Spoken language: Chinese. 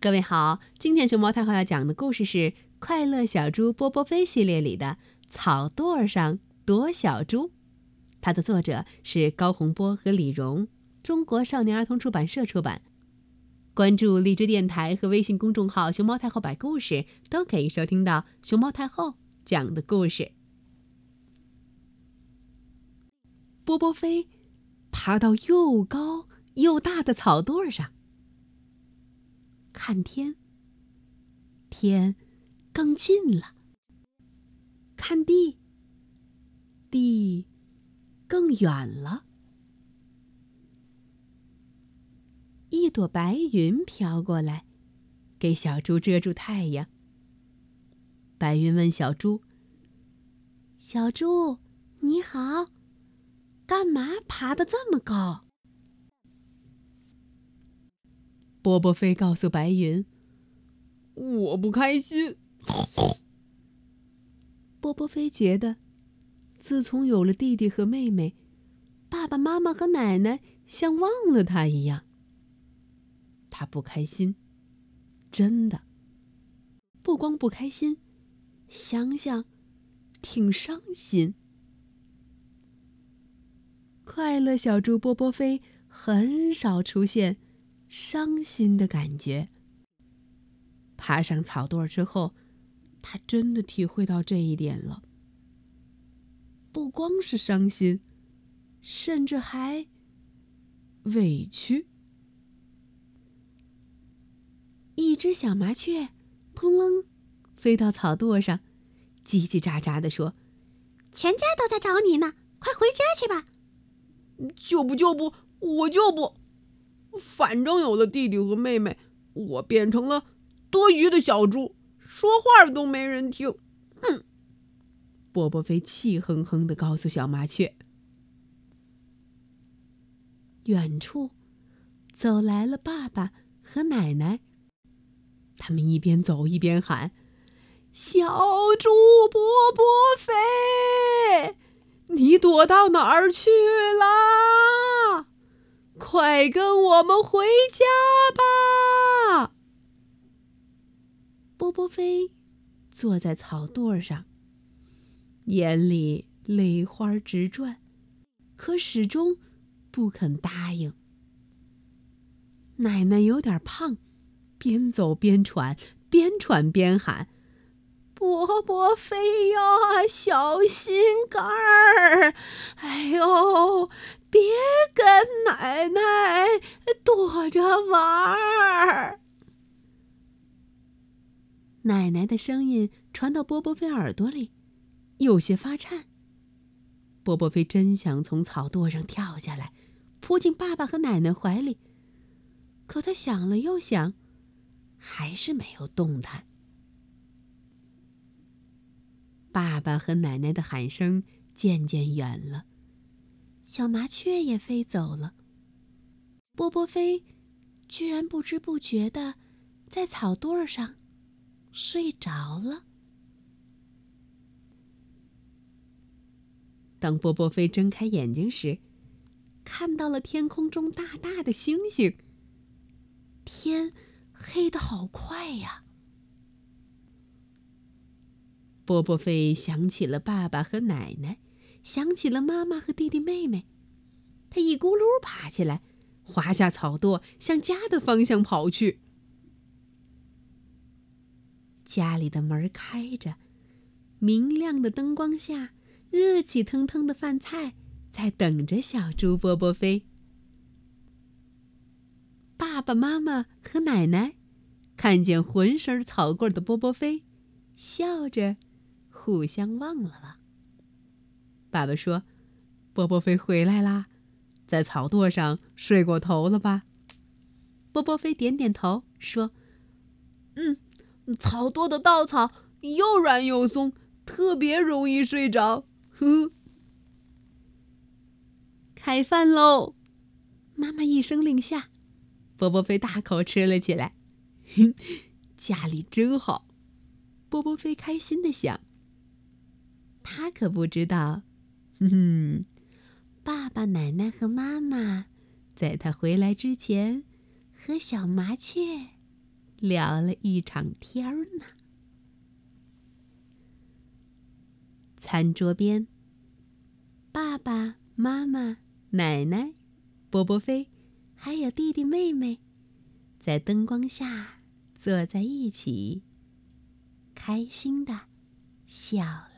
各位好，今天熊猫太后要讲的故事是《快乐小猪波波飞》系列里的《草垛上躲小猪》，它的作者是高洪波和李荣，中国少年儿童出版社出版。关注荔枝电台和微信公众号“熊猫太后摆故事”，都可以收听到熊猫太后讲的故事。波波飞爬到又高又大的草垛上。看天，天更近了；看地，地更远了。一朵白云飘过来，给小猪遮住太阳。白云问小猪：“小猪，你好，干嘛爬得这么高？”波波飞告诉白云：“我不开心。”波波飞觉得，自从有了弟弟和妹妹，爸爸妈妈和奶奶像忘了他一样。他不开心，真的。不光不开心，想想，挺伤心。快乐小猪波波飞很少出现。伤心的感觉。爬上草垛之后，他真的体会到这一点了。不光是伤心，甚至还委屈。一只小麻雀扑棱飞到草垛上，叽叽喳喳地说：“全家都在找你呢，快回家去吧！”“就不就不，我就不。”反正有了弟弟和妹妹，我变成了多余的小猪，说话都没人听。哼！波波飞气哼哼地告诉小麻雀。远处走来了爸爸和奶奶，他们一边走一边喊：“小猪波波飞，你躲到哪儿去了？”快跟我们回家吧！波波飞坐在草垛上，眼里泪花直转，可始终不肯答应。奶奶有点胖，边走边喘，边喘边喊：“波波飞呀，小心肝儿！哎呦！”别跟奶奶躲着玩儿。奶奶的声音传到波波飞耳朵里，有些发颤。波波飞真想从草垛上跳下来，扑进爸爸和奶奶怀里，可他想了又想，还是没有动弹。爸爸和奶奶的喊声渐渐远了。小麻雀也飞走了。波波飞居然不知不觉的在草垛上睡着了。当波波飞睁开眼睛时，看到了天空中大大的星星。天黑的好快呀！波波飞想起了爸爸和奶奶。想起了妈妈和弟弟妹妹，他一咕噜爬起来，滑下草垛，向家的方向跑去。家里的门开着，明亮的灯光下，热气腾腾的饭菜在等着小猪波波飞。爸爸妈妈和奶奶看见浑身草棍的波波飞，笑着互相望了望。爸爸说：“波波飞回来啦，在草垛上睡过头了吧？”波波飞点点头说：“嗯，草垛的稻草又软又松，特别容易睡着。”呵，开饭喽！妈妈一声令下，波波飞大口吃了起来。哼家里真好，波波飞开心的想。他可不知道。哼哼，爸爸、奶奶和妈妈，在他回来之前，和小麻雀聊了一场天呢。餐桌边，爸爸妈妈、奶奶、波波飞，还有弟弟妹妹，在灯光下坐在一起，开心的笑了。